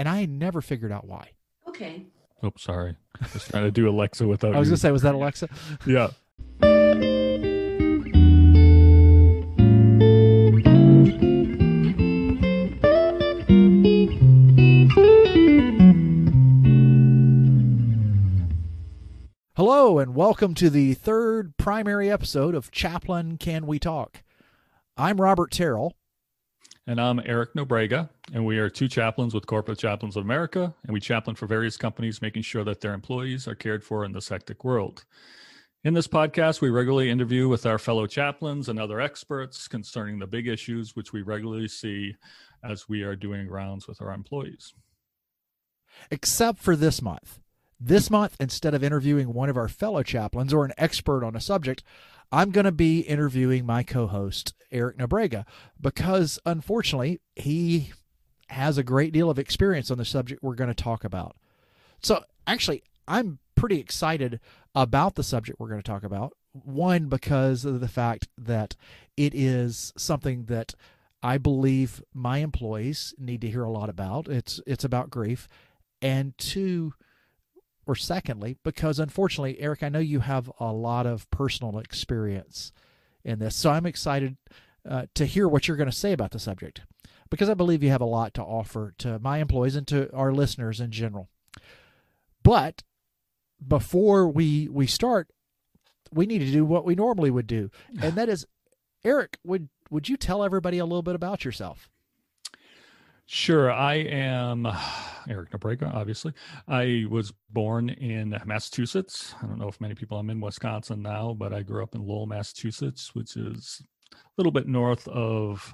and I never figured out why. Okay. Oh, sorry. Just trying to do Alexa without. I was you. gonna say, was that Alexa? Yeah. Hello, and welcome to the third primary episode of Chaplain Can We Talk. I'm Robert Terrell. And I'm Eric Nobrega, and we are two chaplains with Corporate Chaplains of America, and we chaplain for various companies, making sure that their employees are cared for in this hectic world. In this podcast, we regularly interview with our fellow chaplains and other experts concerning the big issues which we regularly see as we are doing rounds with our employees. Except for this month. This month, instead of interviewing one of our fellow chaplains or an expert on a subject, I'm going to be interviewing my co host, Eric Nobrega, because unfortunately, he has a great deal of experience on the subject we're going to talk about. So, actually, I'm pretty excited about the subject we're going to talk about. One, because of the fact that it is something that I believe my employees need to hear a lot about. It's it's about grief. And two, or secondly, because unfortunately, Eric, I know you have a lot of personal experience in this. So I'm excited uh, to hear what you're going to say about the subject because I believe you have a lot to offer to my employees and to our listeners in general. But before we we start, we need to do what we normally would do, and that is, Eric, would would you tell everybody a little bit about yourself? Sure. I am Eric Nobrega, obviously. I was born in Massachusetts. I don't know if many people, I'm in Wisconsin now, but I grew up in Lowell, Massachusetts, which is a little bit north of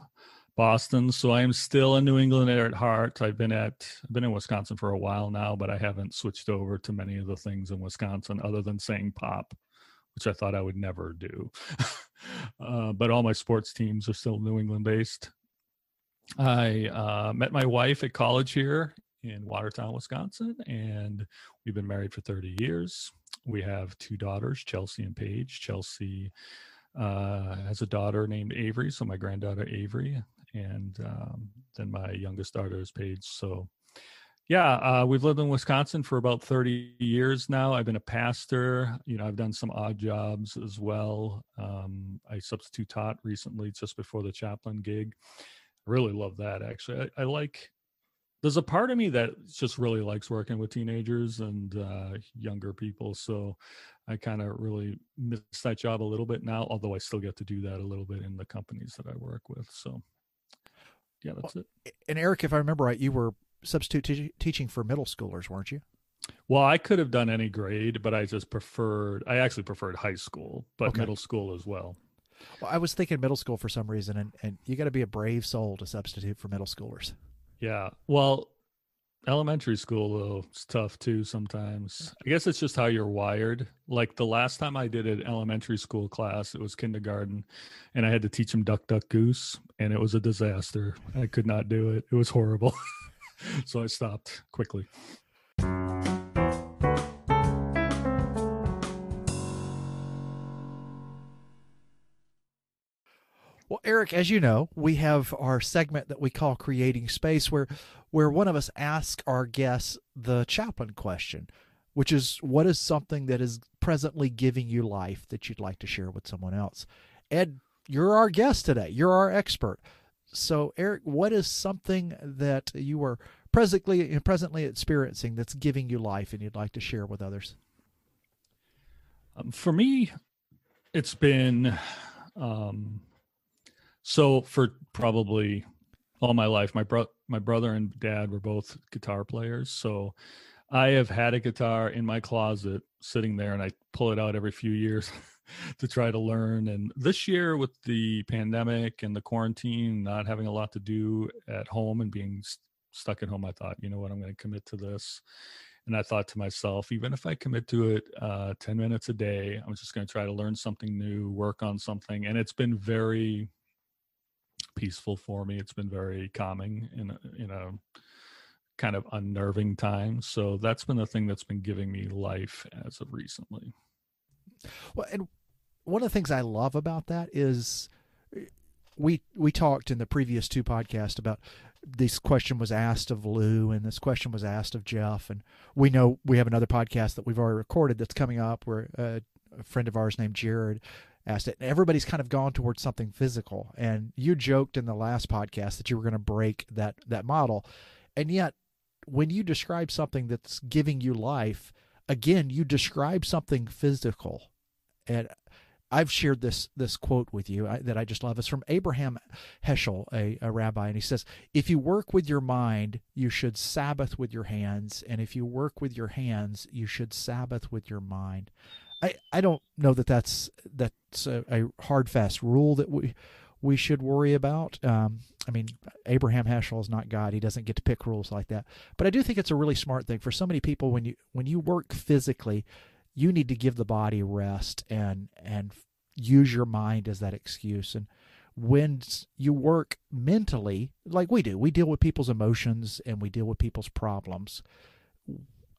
Boston. So I am still a New Englander at heart. I've been at, I've been in Wisconsin for a while now, but I haven't switched over to many of the things in Wisconsin other than saying pop, which I thought I would never do. uh, but all my sports teams are still New England based. I uh, met my wife at college here in Watertown, Wisconsin, and we've been married for 30 years. We have two daughters, Chelsea and Paige. Chelsea uh, has a daughter named Avery, so my granddaughter Avery, and um, then my youngest daughter is Paige. So, yeah, uh, we've lived in Wisconsin for about 30 years now. I've been a pastor. You know, I've done some odd jobs as well. Um, I substitute taught recently just before the chaplain gig really love that actually. I, I, like there's a part of me that just really likes working with teenagers and uh, younger people so i kind of really miss that job a little bit now although i still get to do that a little bit in the companies that i work with so yeah that's well, it and eric if i remember right you were substitute te- teaching for middle schoolers weren't you? Well i could have done any grade but i just preferred i actually preferred high school but Okay. middle school as well well i was thinking middle school for some reason and, and you got to be a brave soul to substitute for middle schoolers Yeah. Well, elementary school though it's tough too sometimes. I guess it's just how you're wired. Like the last time I did an elementary school class, it was kindergarten, and I had to teach them duck duck goose, and it was a disaster. I could not do it. It was horrible. so I stopped quickly. Eric, as you know, we have our segment that we call Creating Space, where where one of us asks our guests the chaplain question, which is what is something that is presently giving you life that you'd like to share with someone else? Ed, you're our guest today. You're our expert. So, Eric, what is something that you are presently presently experiencing that's giving you life and you'd like to share with others? Um, for me, it's been um, so for probably all my life. My bro, my brother and dad were both guitar players, so I have had a guitar in my closet sitting there, and I pull it out every few years to try to learn. And this year, with the pandemic and the quarantine, not having a lot to do at home and being st- stuck at home, I thought, you know what, I'm going to commit to this. And I thought to myself, even if I commit to it uh, 10 minutes a day, I'm just going to try to learn something new, work on something. And it's been very peaceful for me. It's been very calming in a, in a kind of unnerving time. So that's been the thing that's been giving me life as of recently. Well, and one of the things I love about that is we we talked in the previous two podcasts about this question was asked of Lou, and this question was asked of Jeff, and we know we have another podcast that we've already recorded that's coming up where uh, a friend of ours named Jared asked it. Everybody's kind of gone towards something physical. And you joked in the last podcast that you were going to break that that model, and yet when you describe something that's giving you life, again, you describe something physical. And I've shared this this quote with you that I just love. It's from Abraham Heschel, a, a rabbi, and he says, "If you work with your mind, you should Sabbath with your hands, and if you work with your hands, you should Sabbath with your mind." I, I don't know that that's that's a, a hard fast rule that we we should worry about. Um, I mean, Abraham Heschel is not God; he doesn't get to pick rules like that. But I do think it's a really smart thing for so many people when you when you work physically you need to give the body rest and and use your mind as that excuse and when you work mentally like we do we deal with people's emotions and we deal with people's problems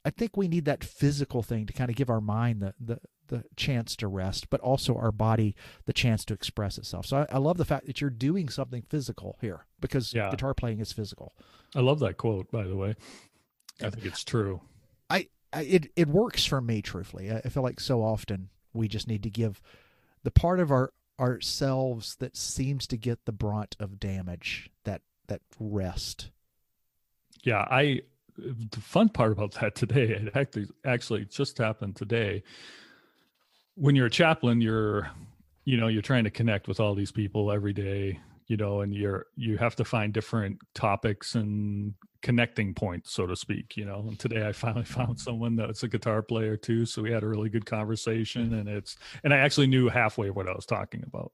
i think we need that physical thing to kind of give our mind the the, the chance to rest but also our body the chance to express itself. So i, I love the fact that you're doing something physical here because yeah. guitar playing is physical. I love that quote by the way. I think it's true. I, it it works for me truthfully. I, feel like so often we just need to give the part of our ourselves that seems to get the brunt of damage that that rest. Yeah i the fun part about that today it actually actually just happened today. When you're a chaplain you're you know you're trying to connect with all these people every day you know and you're you have to find different topics and connecting points so to speak you know. And today i finally found someone that's a guitar player too so we had a really good conversation and it's and i actually knew halfway what i was talking about.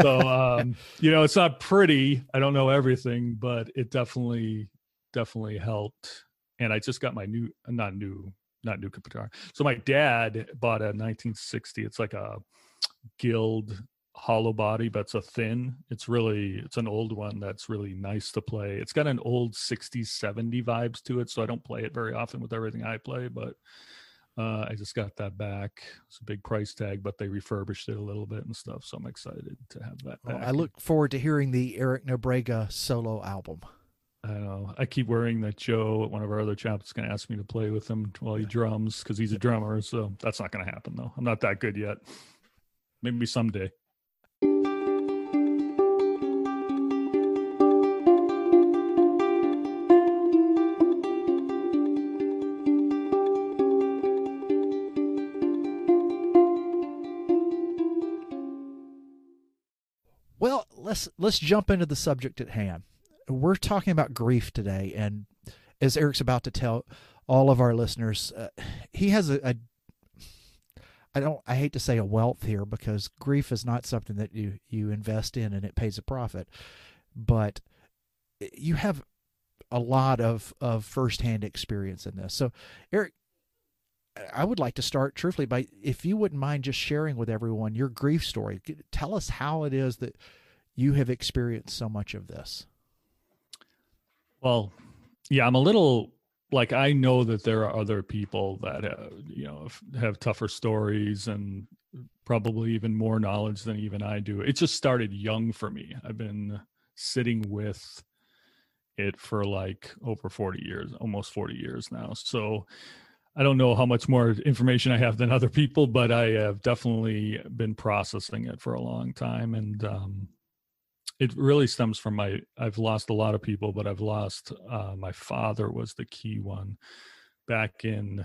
So um you know it's not pretty i don't know everything but it definitely definitely helped and i just got my new not new not new guitar so my dad bought a 1960 it's like a guild hollow body but it's a thin it's really it's an old one that's really nice to play. It's got an old 60s 70 vibes to it so i don't play it very often with everything i play but uh, i just got that back. It's a big price tag but they refurbished it a little bit and stuff so i'm excited to have that well, i look forward to hearing the eric nobrega solo album I know. I keep worrying that Joe, one of our other chaps, is going to ask me to play with him while he drums because he's a drummer. So that's not going to happen, though. I'm not that good yet. Maybe someday. Well, let's let's jump into the subject at hand. We're talking about grief today, and as Eric's about to tell all of our listeners, uh, he has a, a I don't I hate to say a wealth here because grief is not something that you you invest in and it pays a profit, but you have a lot of of firsthand experience in this. So, Eric, I would like to start truthfully by if you wouldn't mind just sharing with everyone your grief story. Tell us how it is that you have experienced so much of this. Well, yeah, I'm a little like I know that there are other people that uh, you know have tougher stories and probably even more knowledge than even I do. It just started young for me. I've been sitting with it for like over 40 years, almost 40 years now. So I don't know how much more information I have than other people, but I have definitely been processing it for a long time. And um, it really stems from my i've lost a lot of people but i've lost uh, my father was the key one back in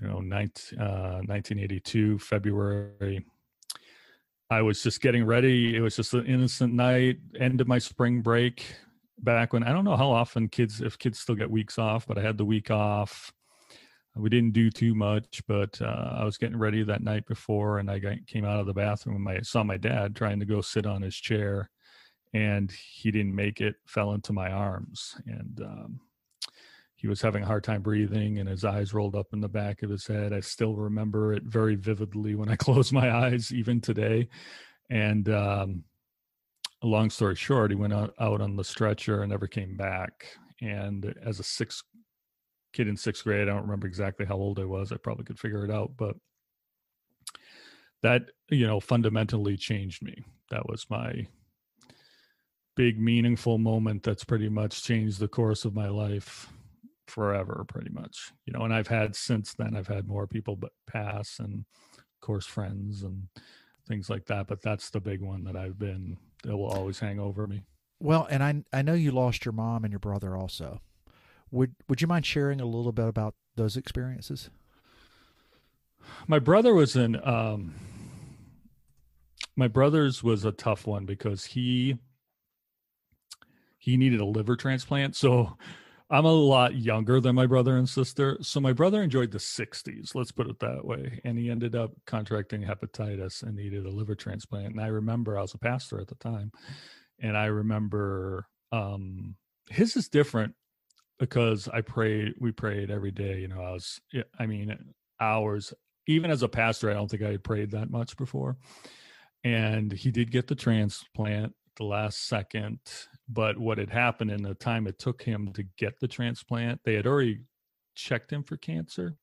you know 19, uh, 1982 february. I was just getting ready it was just an innocent night end of my spring break back when i don't know how often kids if kids still get weeks off but i had the week off. We didn't do too much but uh, i was getting ready that night before and i got, came out of the bathroom and I saw my dad trying to go sit on his chair and he didn't make it fell into my arms. And um, he was having a hard time breathing and his eyes rolled up in the back of his head. I still remember it very vividly when i close my eyes even today. And um, long story short he went out, out on the stretcher and never came back. And as a sixth kid in sixth grade i don't remember exactly how old i was. I probably could figure it out but that you know fundamentally changed me. That was my big meaningful moment that's pretty much changed the course of my life forever pretty much you know and i've had since then i've had more people but pass and of course friends and things like that but that's the big one that i've been that will always hang over me. Well and i i know you lost your mom and your brother also. Would would you mind sharing a little bit about those experiences? My brother was in um my brother's was a tough one because he he needed a liver transplant so I'm a lot younger than my brother and sister. So my brother enjoyed the 60s, let's put it that way. And he ended up contracting hepatitis and needed a liver transplant. And I remember I was a pastor at the time. And I remember um, his is different because I prayed, we prayed every day. You know, I was, I mean, hours. Even as a pastor, I don't think I had prayed that much before. And he did get the transplant the last second but what had happened in the time it took him to get the transplant, they had already checked him for cancer.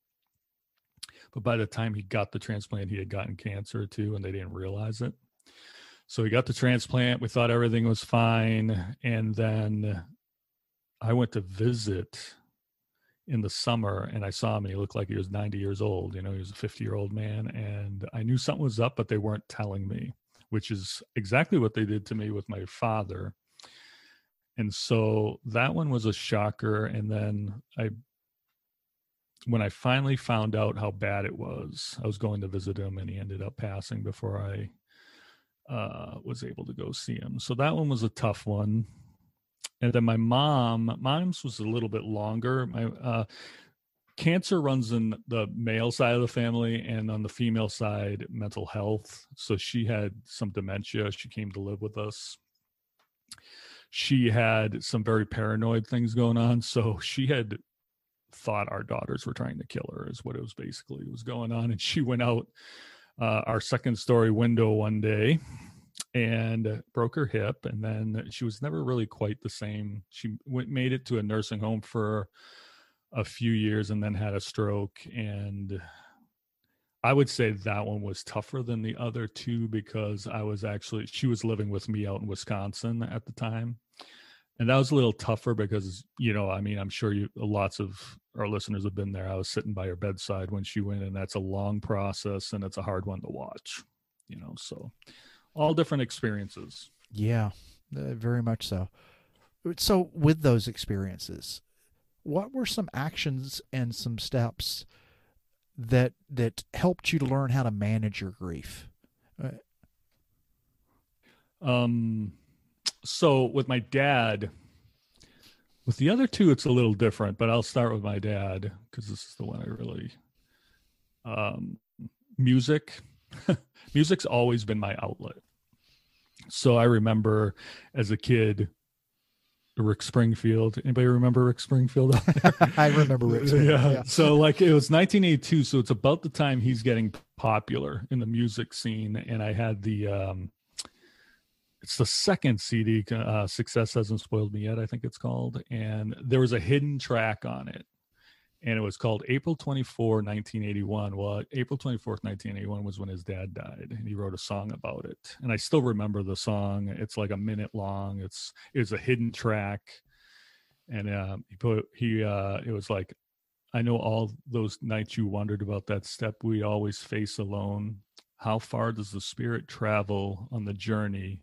But by the time he got the transplant, he had gotten cancer too, and they didn't realize it. So he got the transplant. We thought everything was fine. And then I went to visit in the summer and I saw him and he looked like he was 90 years old. You know, he was a 50 year old man. And I knew something was up, but they weren't telling me, which is exactly what they did to me with my father and so that one was a shocker and then i when i finally found out how bad it was i was going to visit him and he ended up passing before i uh, was able to go see him. So that one was a tough one. And then my mom mom's was a little bit longer. My uh, cancer runs in the male side of the family and on the female side mental health. So she had some dementia. She came to live with us she had some very paranoid things going on. So she had thought our daughters were trying to kill her, is what it was basically was going on. And she went out uh, our second story window one day and broke her hip. And then she was never really quite the same. She went, made it to a nursing home for a few years and then had a stroke. And I would say that one was tougher than the other two because I was actually, she was living with me out in Wisconsin at the time. And that was a little tougher because you know i mean i'm sure you lots of our listeners have been there. I was sitting by her bedside when she went and that's a long process and it's a hard one to watch you know so all different experiences. Yeah uh, very much so. So with those experiences what were some actions and some steps that that helped you to learn how to manage your grief? Uh, um so with my dad with the other two it's a little different but i'll start with my dad because this is the one i really um music music's always been my outlet. So i remember as a kid Rick Springfield. Anybody remember Rick Springfield? I remember Rick. Yeah. yeah. So like it was 1982. So it's about the time he's getting popular in the music scene, and I had the um, it's the second CD. Uh, Success hasn't spoiled me yet. I think it's called, and there was a hidden track on it, and it was called April 24, 1981. Well, April 24th, 1981 was when his dad died, and he wrote a song about it. And I still remember the song. It's like a minute long. It's it's a hidden track, and uh, he put he uh, it was like. I know all those nights you wondered about that step we always face alone. How far does the spirit travel on the journey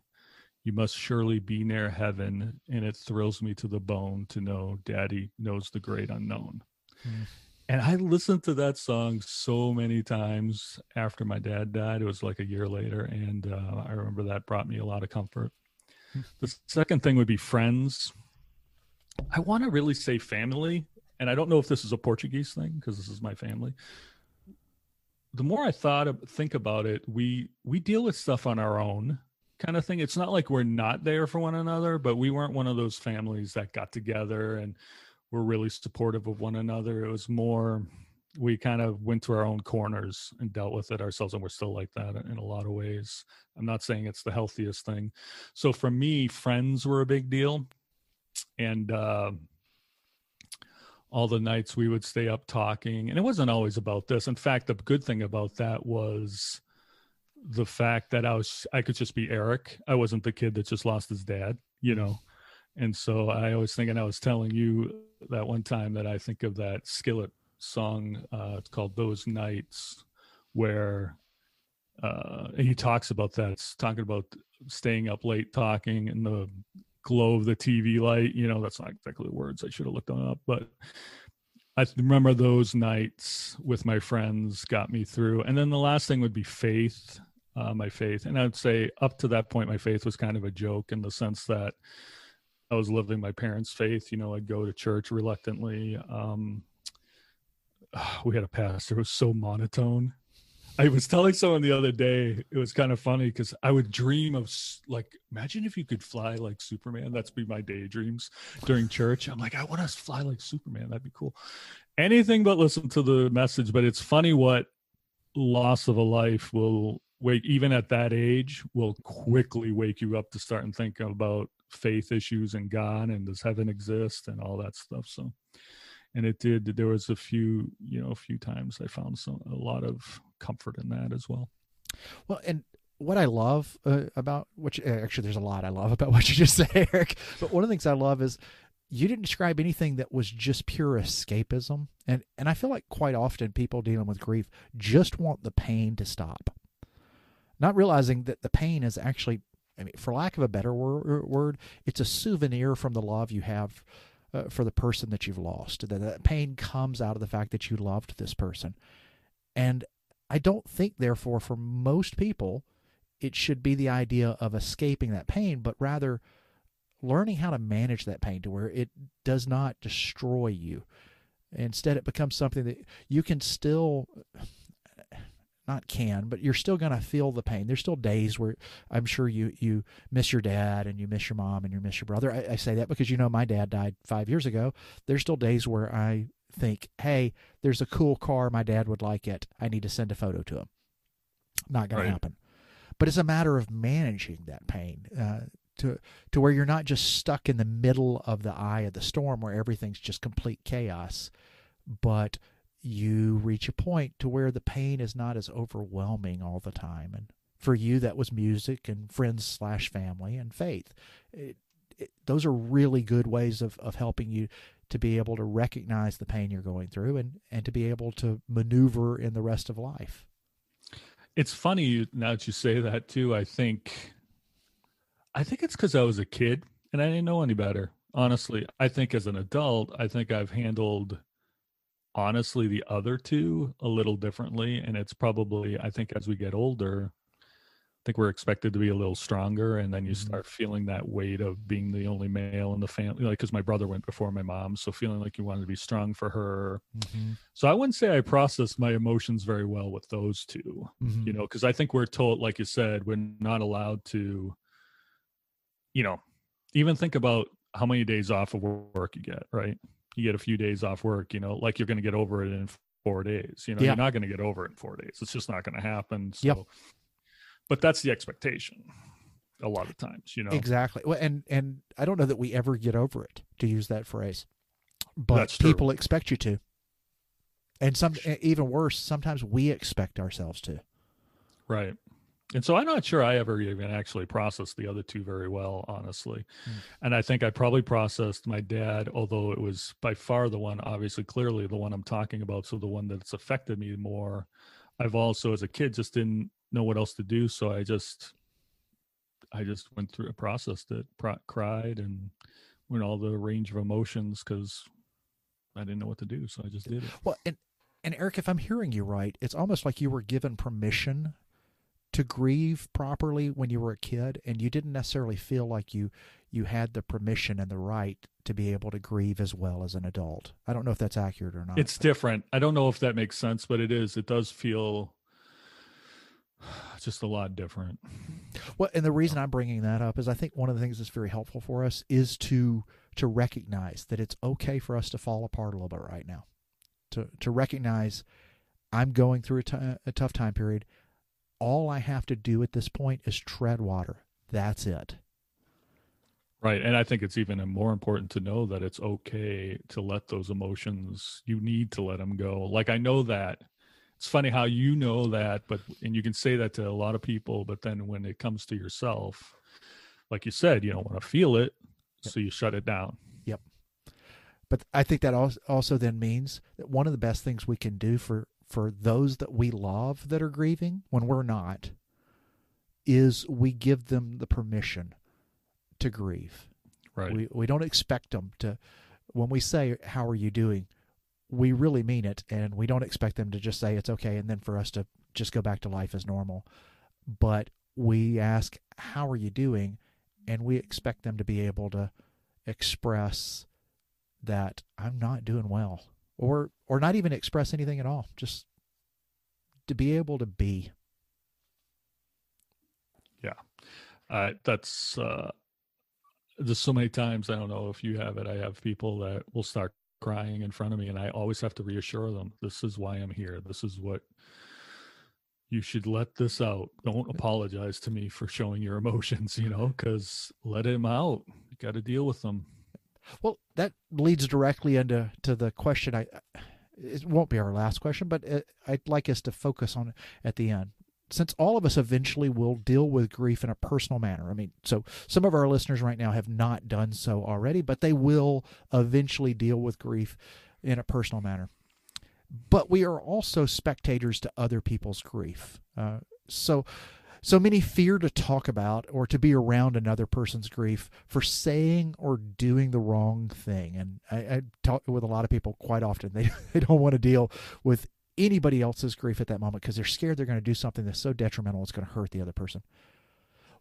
you must surely be near heaven, and it thrills me to the bone to know Daddy knows the great unknown. Mm. And I listened to that song so many times after my dad died. It was like a year later, and uh, I remember that brought me a lot of comfort. Mm. The second thing would be friends. I want to really say family, and I don't know if this is a Portuguese thing because this is my family. The more I thought of, think about it, we we deal with stuff on our own kind of thing. It's not like we're not there for one another, but we weren't one of those families that got together and were really supportive of one another. It was more we kind of went to our own corners and dealt with it ourselves and we're still like that in a lot of ways. I'm not saying it's the healthiest thing. So for me, friends were a big deal. And uh all the nights we would stay up talking and it wasn't always about this in fact the good thing about that was the fact that I was I could just be Eric. I wasn't the kid that just lost his dad. you know. And so I always think, and I was telling you that one time that I think of that Skillet song. Uh, it's called "Those Nights," where uh, he talks about that. It's talking about staying up late talking in the glow of the TV light. You know, that's not exactly the words I should have looked them up, but I remember those nights with my friends got me through. And then the last thing would be faith, uh, my faith. And I'd say up to that point, my faith was kind of a joke in the sense that I was living my parents' faith. You know, I'd go to church reluctantly. Um, we had a pastor who was so monotone. I was telling someone the other day, it was kind of funny because I would dream of like, imagine if you could fly like Superman. That's be my daydreams during church. I'm like, I want to fly like Superman. That'd be cool. Anything but listen to the message. But it's funny what loss of a life will wake, even at that age, will quickly wake you up to start and think about faith issues and God and does heaven exist and all that stuff. So, and it did. There was a few, you know, a few times I found some a lot of comfort in that as well. Well, and what I love uh, about what you, actually there's a lot I love about what you just said, Eric. But one of the things I love is you didn't describe anything that was just pure escapism, and and I feel like quite often people dealing with grief just want the pain to stop, not realizing that the pain is actually, I mean, for lack of a better word, word it's a souvenir from the love you have. Uh, for the person that you've lost, that, that pain comes out of the fact that you loved this person, and I don't think, therefore, for most people, it should be the idea of escaping that pain, but rather learning how to manage that pain to where it does not destroy you. Instead, it becomes something that you can still, not can, but you're still going to feel the pain. There's still days where I'm sure you you miss your dad and you miss your mom and you miss your brother. I, I say that because you know my dad died five years ago. There's still days where I think, hey, there's a cool car, my dad would like it. I need to send a photo to him. Not going right. to happen. But it's a matter of managing that pain uh, to to where you're not just stuck in the middle of the eye of the storm where everything's just complete chaos, but you reach a point to where the pain is not as overwhelming all the time. And for you, that was music and friends slash family and faith. It, it, those are really good ways of, of helping you to be able to recognize the pain you're going through and, and to be able to maneuver in the rest of life. It's funny now that you say that too. I think, I think it's because I was a kid and I didn't know any better. Honestly, I think as an adult, I think I've handled honestly the other two a little differently. And it's probably, I think as we get older, I think we're expected to be a little stronger and then you mm-hmm. start feeling that weight of being the only male in the family like because my brother went before my mom so feeling like you wanted to be strong for her mm-hmm. so i wouldn't say i processed my emotions very well with those 2 mm-hmm. you know because i think we're told like you said we're not allowed to you know even think about how many days off of work you get right you get a few days off work you know like you're going to get over it in four days you know yeah. you're not going to get over it in four days it's just not going to happen so yep. But that's the expectation a lot of times you know? Exactly well, and and i don't know that we ever get over it to use that phrase but people expect you to. And some even worse sometimes we expect ourselves to. Right and so i'm not sure i ever even actually processed the other two very well honestly. Mm. and i think i probably processed my dad although it was by far the one obviously clearly the one i'm talking about so the one that's affected me more. I've also as a kid just didn't know what else to do so i just i just went through a process that pro- cried and went all the range of emotions because i didn't know what to do so i just did it. Well and and eric if i'm hearing you right it's almost like you were given permission to grieve properly when you were a kid and you didn't necessarily feel like you you had the permission and the right to be able to grieve as well as an adult. I don't know if that's accurate or not. It's different. I don't know if that makes sense, but it is. It does feel just a lot different. Well, and the reason I'm bringing that up is I think one of the things that's very helpful for us is to to recognize that it's okay for us to fall apart a little bit right now. To to recognize I'm going through a, t- a tough time period. All I have to do at this point is tread water. That's it. Right. And I think it's even more important to know that it's okay to let those emotions, you need to let them go. Like I know that it's funny how you know that, but and you can say that to a lot of people, but then when it comes to yourself, like you said, you don't want to feel it, yep. so you shut it down. Yep. But I think that also then means that one of the best things we can do for for those that we love that are grieving when we're not is we give them the permission to grieve. Right. We we don't expect them to when we say how are you doing, we really mean it and we don't expect them to just say it's okay and then for us to just go back to life as normal. But we ask how are you doing and we expect them to be able to express that I'm not doing well or or not even express anything at all. Just to be able to be. Yeah. Uh, that's uh there's so many times i don't know if you have it i have people that will start crying in front of me and i always have to reassure them this is why i'm here. This is what you should let this out. Don't apologize to me for showing your emotions you know because let him out. You got to deal with them well that leads directly into to the question i it won't be our last question but it, i'd like us to focus on it at the end since all of us eventually will deal with grief in a personal manner. I mean, so some of our listeners right now have not done so already, but they will eventually deal with grief in a personal manner. But we are also spectators to other people's grief. Uh, so, so many fear to talk about or to be around another person's grief for saying or doing the wrong thing. And I, I talk with a lot of people quite often. They, they don't want to deal with anybody else's grief at that moment because they're scared they're going to do something that's so detrimental it's going to hurt the other person.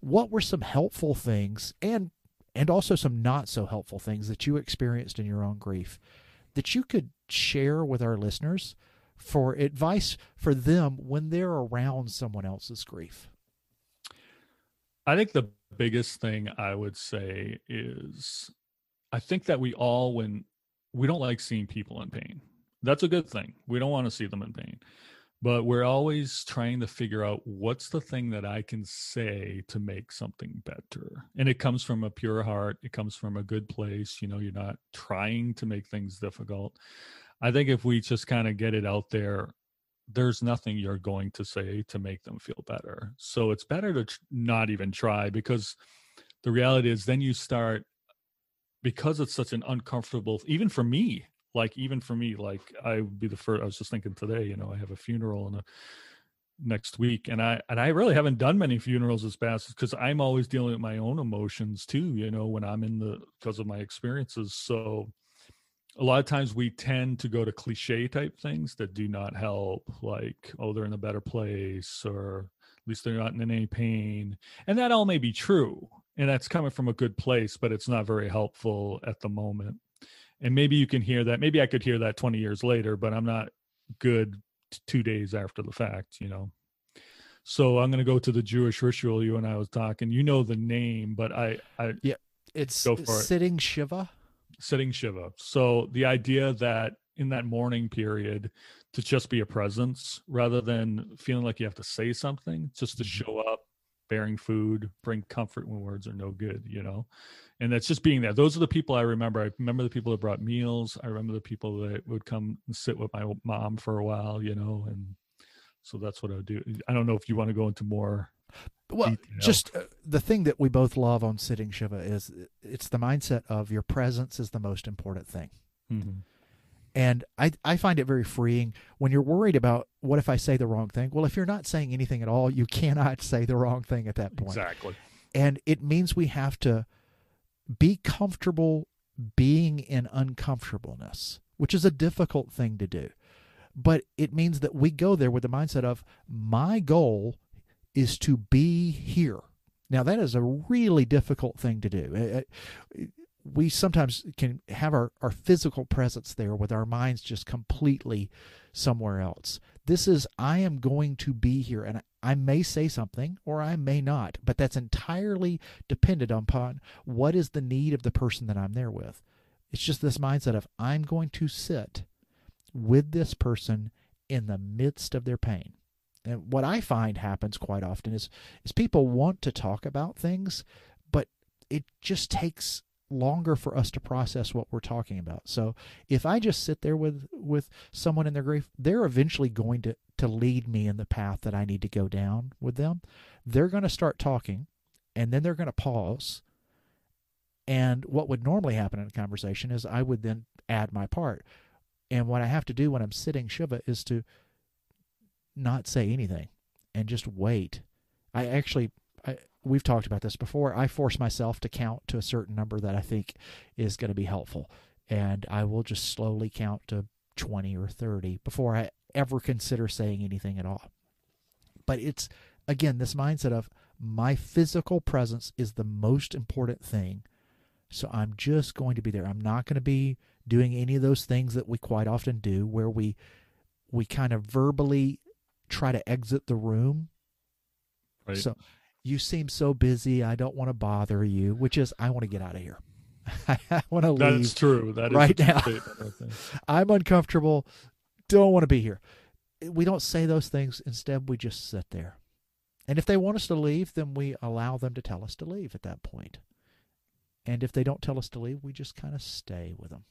What were some helpful things and and also some not so helpful things that you experienced in your own grief that you could share with our listeners for advice for them when they're around someone else's grief? I think the biggest thing I would say is I think that we all when we don't like seeing people in pain that's a good thing. We don't want to see them in pain. But we're always trying to figure out what's the thing that I can say to make something better. And it comes from a pure heart, it comes from a good place. You know, you're not trying to make things difficult. I think if we just kind of get it out there, there's nothing you're going to say to make them feel better. So it's better to not even try because the reality is then you start because it's such an uncomfortable even for me like even for me like i would be the first i was just thinking today you know i have a funeral in a next week and i and i really haven't done many funerals as fast because i'm always dealing with my own emotions too you know when i'm in the because of my experiences so a lot of times we tend to go to cliche type things that do not help like oh they're in a better place or at least they're not in any pain. And that all may be true and that's coming from a good place but it's not very helpful at the moment. And maybe you can hear that maybe i could hear that 20 years later but i'm not good t- two days after the fact you know? So i'm going to go to the jewish ritual you and i was talking. You know the name but i i yeah it's go for sitting it. shiva sitting shiva so the idea that in that mourning period to just be a presence rather than feeling like you have to say something just to mm-hmm. show up bearing food bring comfort when words are no good you know and that's just being there. Those are the people I remember. I remember the people that brought meals. I remember the people that would come and sit with my mom for a while, you know, and so that's what I would do. I don't know if you want to go into more. Well, just uh, the thing that we both love on sitting Shiva is it's the mindset of your presence is the most important thing. Mm-hmm. And I, I find it very freeing when you're worried about what if I say the wrong thing? Well, if you're not saying anything at all, you cannot say the wrong thing at that point. Exactly. And it means we have to be comfortable being in uncomfortableness, which is a difficult thing to do. But it means that we go there with the mindset of my goal is to be here. Now, that is a really difficult thing to do. We sometimes can have our, our physical presence there with our minds just completely somewhere else. This is, I am going to be here and I may say something or I may not, but that's entirely dependent upon what is the need of the person that I'm there with. It's just this mindset of I'm going to sit with this person in the midst of their pain. And what I find happens quite often is is people want to talk about things, but it just takes longer for us to process what we're talking about. So if I just sit there with with someone in their grief, they're eventually going to to lead me in the path that I need to go down with them. They're going to start talking and then they're going to pause. And what would normally happen in a conversation is I would then add my part. And what I have to do when I'm sitting Shiva is to not say anything and just wait. I actually, I, we've talked about this before. I force myself to count to a certain number that I think is going to be helpful. And I will just slowly count to 20 or 30 before I ever consider saying anything at all. But it's, again, this mindset of my physical presence is the most important thing. So I'm just going to be there. I'm not going to be doing any of those things that we quite often do where we we kind of verbally try to exit the room. Right. So you seem so busy. I don't want to bother you, which is I want to get out of here. I want to leave. That's true. That is right now. statement, I think. I'm uncomfortable. Don't want to be here. We don't say those things. Instead, we just sit there. And if they want us to leave, then we allow them to tell us to leave at that point. And if they don't tell us to leave, we just kind of stay with them.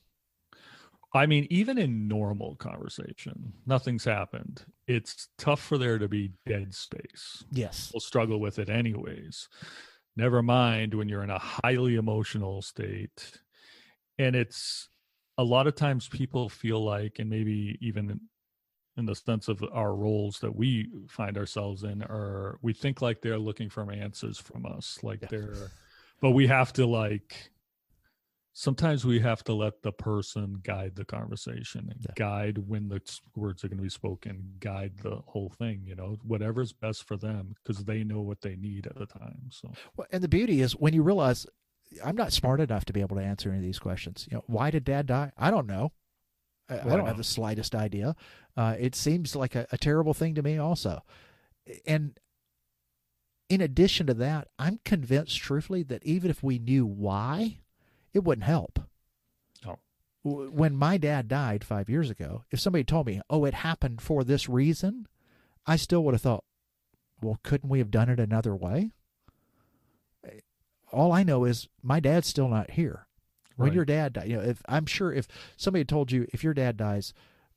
I mean, even in normal conversation, nothing's happened. It's tough for there to be dead space. Yes. We'll struggle with it anyways. Never mind when you're in a highly emotional state. And it's a lot of times people feel like, and maybe even in the sense of our roles that we find ourselves in, are we think like they're looking for answers from us, like Yeah. they're, but we have to like, sometimes we have to let the person guide the conversation and Yeah. guide when the words are going to be spoken guide the whole thing you know whatever's best for them because they know what they need at the time so Well, and the beauty is when you realize I'm not smart enough to be able to answer any of these questions. You know, why did Dad die? I don't know. I, I don't have the slightest idea. Uh, it seems like a, a terrible thing to me, also. And in addition to that, I'm convinced, truthfully, that even if we knew why, it wouldn't help. W- When my dad died five years ago, if somebody told me, "Oh, it happened for this reason," I still would have thought, "Well, couldn't we have done it another way?" all I know is my dad's still not here. When Right. your dad died, you know, if I'm sure if somebody told you if your dad dies,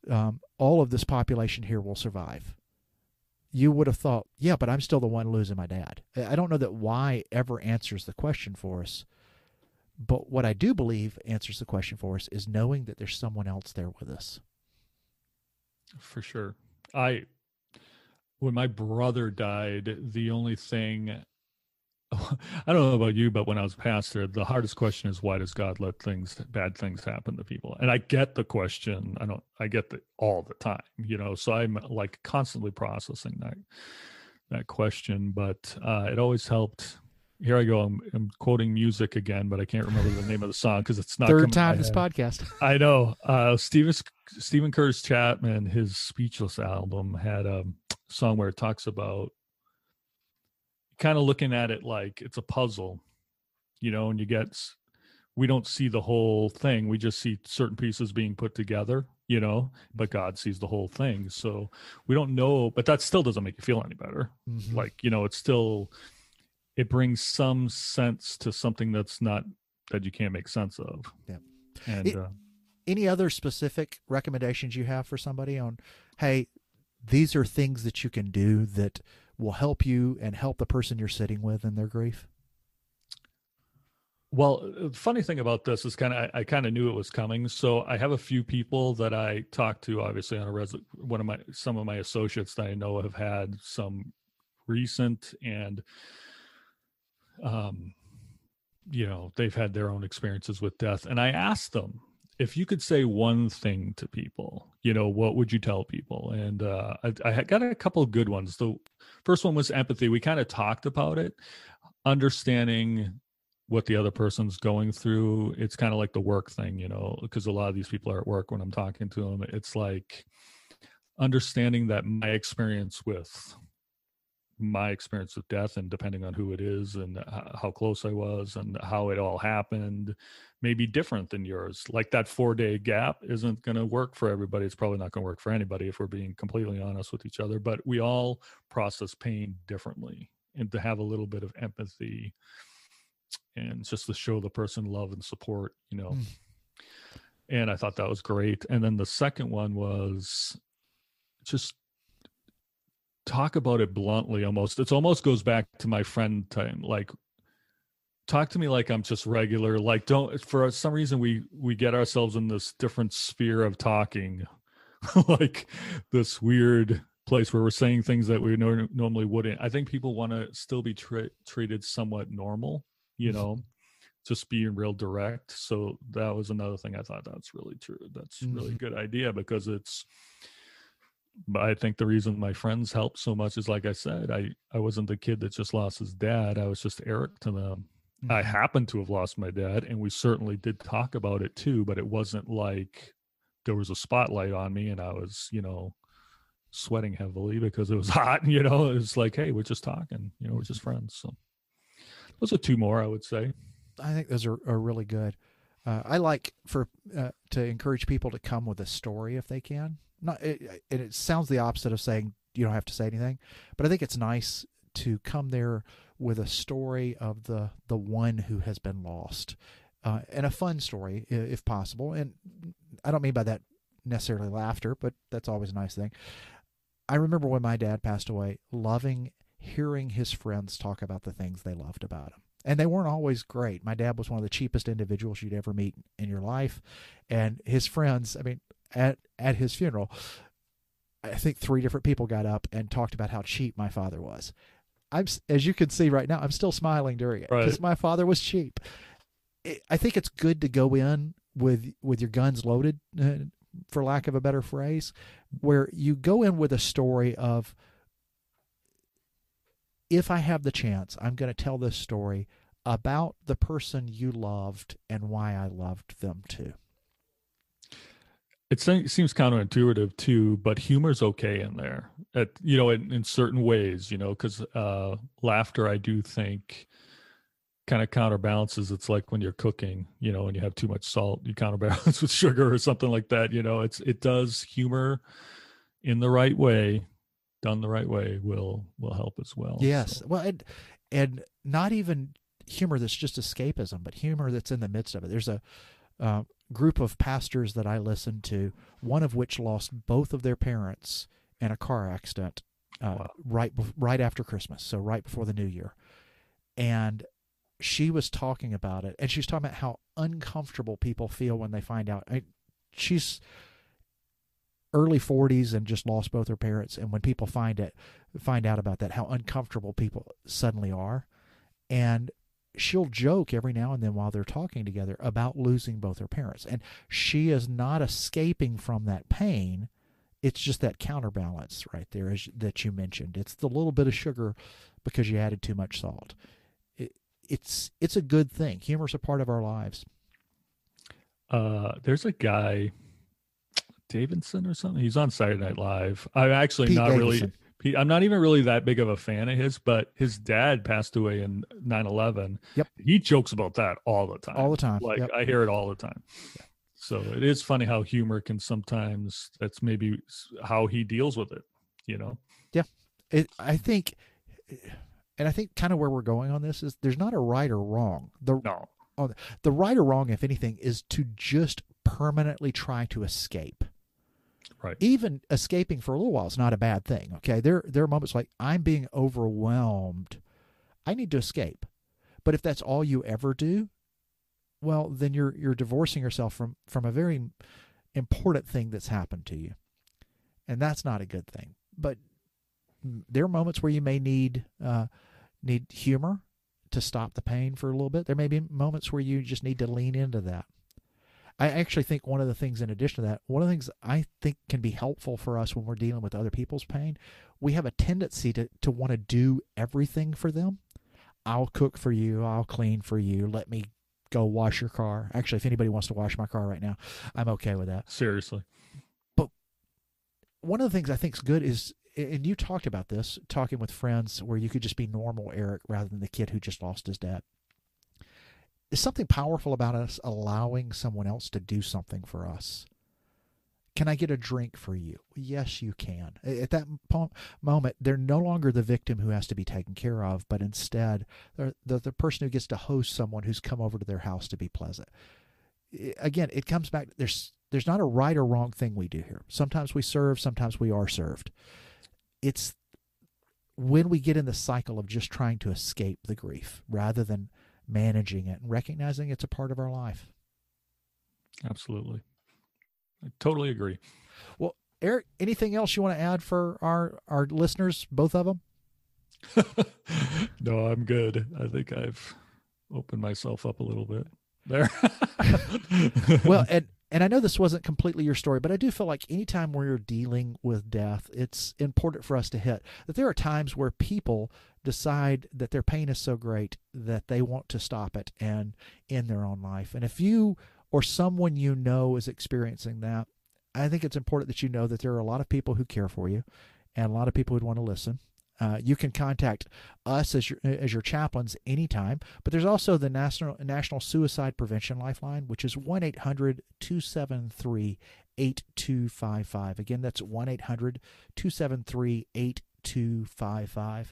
um, all of this population here will survive, you would have thought, yeah, but I'm still the one losing my dad. I I don't know that why ever answers the question for us, but what I do believe answers the question for us is knowing that there's someone else there with us. for sure. I when my brother died the only thing i don't know about you but when i was pastor the hardest question is why does god let things bad things happen to people? And i get the question. I don't i get it all the time you know? So i'm like constantly processing that that question. But uh it always helped here i go i'm, I'm quoting music again but i can't remember the name of the song because it's not Third time this podcast. I know. Uh, Steven Stephen Curtis Chapman, his Speechless album had a song where it talks about kind of looking at it like it's a puzzle, you know, and you get we don't see the whole thing. We just see certain pieces being put together, you know, but God sees the whole thing. So we don't know, but that still doesn't make you feel any better. Mhm. Like, you know, it's still it brings some sense to something that's not that you can't make sense of. Yeah. And It- uh, any other specific recommendations you have for somebody on hey these are things that you can do that will help you and help the person you're sitting with in their grief Well, uh, the funny thing about this is kind of I, I kind of knew it was coming. So I have a few people that I talked to, obviously on a res. One of my some of my associates that I know have had some recent and, um, you know, they've had their own experiences with death, and I asked them if you could say one thing to people, you know, what would you tell people? And uh, I, I got a couple good ones. The first one was empathy. We kind of talked about it, understanding what the other person's going through it's kind of like the work thing you know because a lot of these people are at work when i'm talking to them it's like understanding that my experience with my experience with death and depending on who it is and how close i was and how it all happened may be different than yours like that four day gap isn't going to work for everybody it's probably not going to work for anybody if we're being completely honest with each other but we all process pain differently and to have a little bit of empathy and just to show the person love and support, you know. Mm. And I thought that was great. And then the second one was just talk about it bluntly almost. It's almost goes back to my friend time like talk to me like I'm just regular. Like don't for some reason we we get ourselves in this different sphere of talking, like this weird place where we're saying things that we no- normally wouldn't. I think people want to still be tra- treated somewhat normal, you Mm-hmm. know, just being real direct. So that was another thing I thought that's really true. That's really Mhm. a good idea because it's. But I think the reason my friends helped so much is like I said, I I wasn't the kid that just lost his dad. I was just Eric to them. I Mhm. happened to have lost my dad, and we certainly did talk about it too, but it wasn't like there was a spotlight on me and I was, you know, sweating heavily because it was hot. You know, it was like, hey, we're just talking, you know, we're just friends. So those are two more, I would say. I think those are, are really good. Uh, I like for uh, to encourage people to come with a story if they can. Not it, and it sounds the opposite of saying you don't have to say anything, but I think it's nice to come there with a story of the the one who has been lost, uh, and a fun story if possible. And I don't mean by that necessarily laughter, but that's always a nice thing. I remember when my dad passed away, loving hearing his friends talk about the things they loved about him. And they weren't always great. My dad was one of the cheapest individuals you'd ever meet in your life. And his friends, I mean, at, at his funeral, I think three different people got up and talked about how cheap my father was. I'm, as you can see right now, I'm still smiling during it because Right. my father was cheap. It, I think it's good to go in with with your guns loaded, uh, for lack of a better phrase, where you go in with a story of if I have the chance, I'm going to tell this story about the person you loved and why I loved them too. It seems counterintuitive too, but humor's okay in there. At you know, in, in certain ways, you know, because uh, laughter, I do think, kind of counterbalances. It's like when you're cooking, you know, and you have too much salt, you counterbalance with sugar or something like that. You know, it's it does humor in the right way, done the right way, will will help as well. Yes. So, Well, and and not even humor that's just escapism, but humor that's in the midst of it. There's a uh, group of pastors that I listened to, one of which lost both of their parents in a car accident uh, Wow. right right after Christmas, so right before the New Year, and she was talking about it, and she was talking about how uncomfortable people feel when they find out. I, she's early 40s and just lost both her parents and when people find it find out about that how uncomfortable people suddenly are and she'll joke every now and then while they're talking together about losing both her parents and she is not escaping from that pain it's just that counterbalance right there that you mentioned it's the little bit of sugar because you added too much salt it, it's it's a good thing humor's a part of our lives uh, there's a guy, Davidson or something. He's on Saturday Night Live. I'm actually Pete not really. He, I'm not even really that big of a fan of his, but his dad passed away in 9/11. Yep. He jokes about that all the time. all the time Like Yep. I hear it all the time. So it is funny how humor can sometimes. That's maybe how he deals with it. You know. Yeah. It, I think, and I think kind of where we're going on this is there's not a right or wrong. The No. Oh, the right or wrong, if anything, is to just permanently try to escape. Right. Even escaping for a little while is not a bad thing. Okay, there there are moments like I'm being overwhelmed. I need to escape, but if that's all you ever do, well, then you're you're divorcing yourself from from a very important thing that's happened to you, and that's not a good thing. But there are moments where you may need uh, need humor to stop the pain for a little bit. There may be moments where you just need to lean into that. I actually think one of the things, in addition to that, one of the things I think can be helpful for us when we're dealing with other people's pain, we have a tendency to, to want to do everything for them. I'll cook for you. I'll clean for you. Let me go wash your car. Actually, if anybody wants to wash my car right now, I'm okay with that Seriously. But one of the things I think is good is, and you talked about this, talking with friends where you could just be normal Eric rather than the kid who just lost his dad. Is something powerful about us allowing someone else to do something for us? Can I get a drink for you? Yes, you can. At that po- moment, they're no longer the victim who has to be taken care of, but instead, the, the person who gets to host someone who's come over to their house to be pleasant. Again, it comes back. There's there's not a right or wrong thing we do here. Sometimes we serve, sometimes we are served. It's when we get in the cycle of just trying to escape the grief rather than managing it and recognizing it's a part of our life. Absolutely. I totally agree. Well, Eric, anything else you want to add for our our listeners, both of them? no, I'm good. I think I've opened myself up a little bit there. well, and and I know this wasn't completely your story, but I do feel like anytime we're dealing with death, it's important for us to hit that there are times where people decide that their pain is so great that they want to stop it and end their own life. And if you or someone you know is experiencing that, I think it's important that you know that there are a lot of people who care for you and a lot of people who want to listen. Uh, you can contact us as your as your chaplains anytime, but there's also the National National Suicide Prevention Lifeline, which is 1-800-273-8255. Again, that's 1-800-273-8255.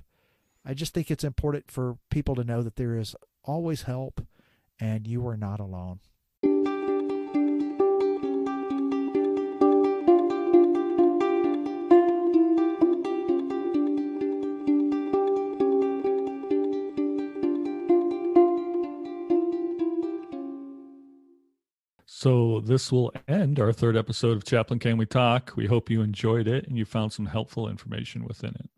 I just think it's important for people to know that there is always help and you are not alone. So, this will end our third episode of Chaplain Can We Talk. We hope you enjoyed it and you found some helpful information within it.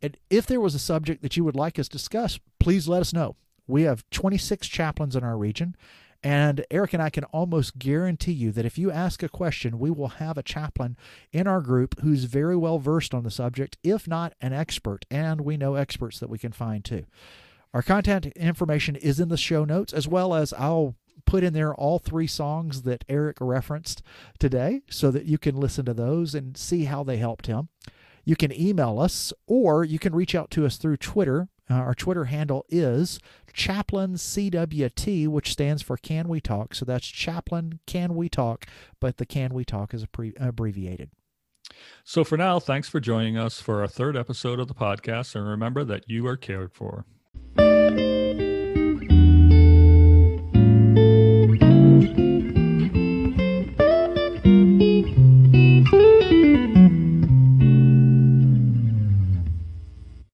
And if there was a subject that you would like us to discuss, please let us know. We have 26 chaplains in our region, and Eric and I can almost guarantee you that if you ask a question, we will have a chaplain in our group who's very well versed on the subject, if not an expert. And we know experts that we can find too. Our contact information is in the show notes, as well as I'll put in there all three songs that Eric referenced today so that you can listen to those and see how they helped him. You can email us or you can reach out to us through Twitter. Uh, our Twitter handle is Chaplain CWT, which stands for Can We Talk. So that's Chaplain Can We Talk, but the Can We Talk is pre- abbreviated. So for now, thanks for joining us for our third episode of the podcast. And remember that you are cared for.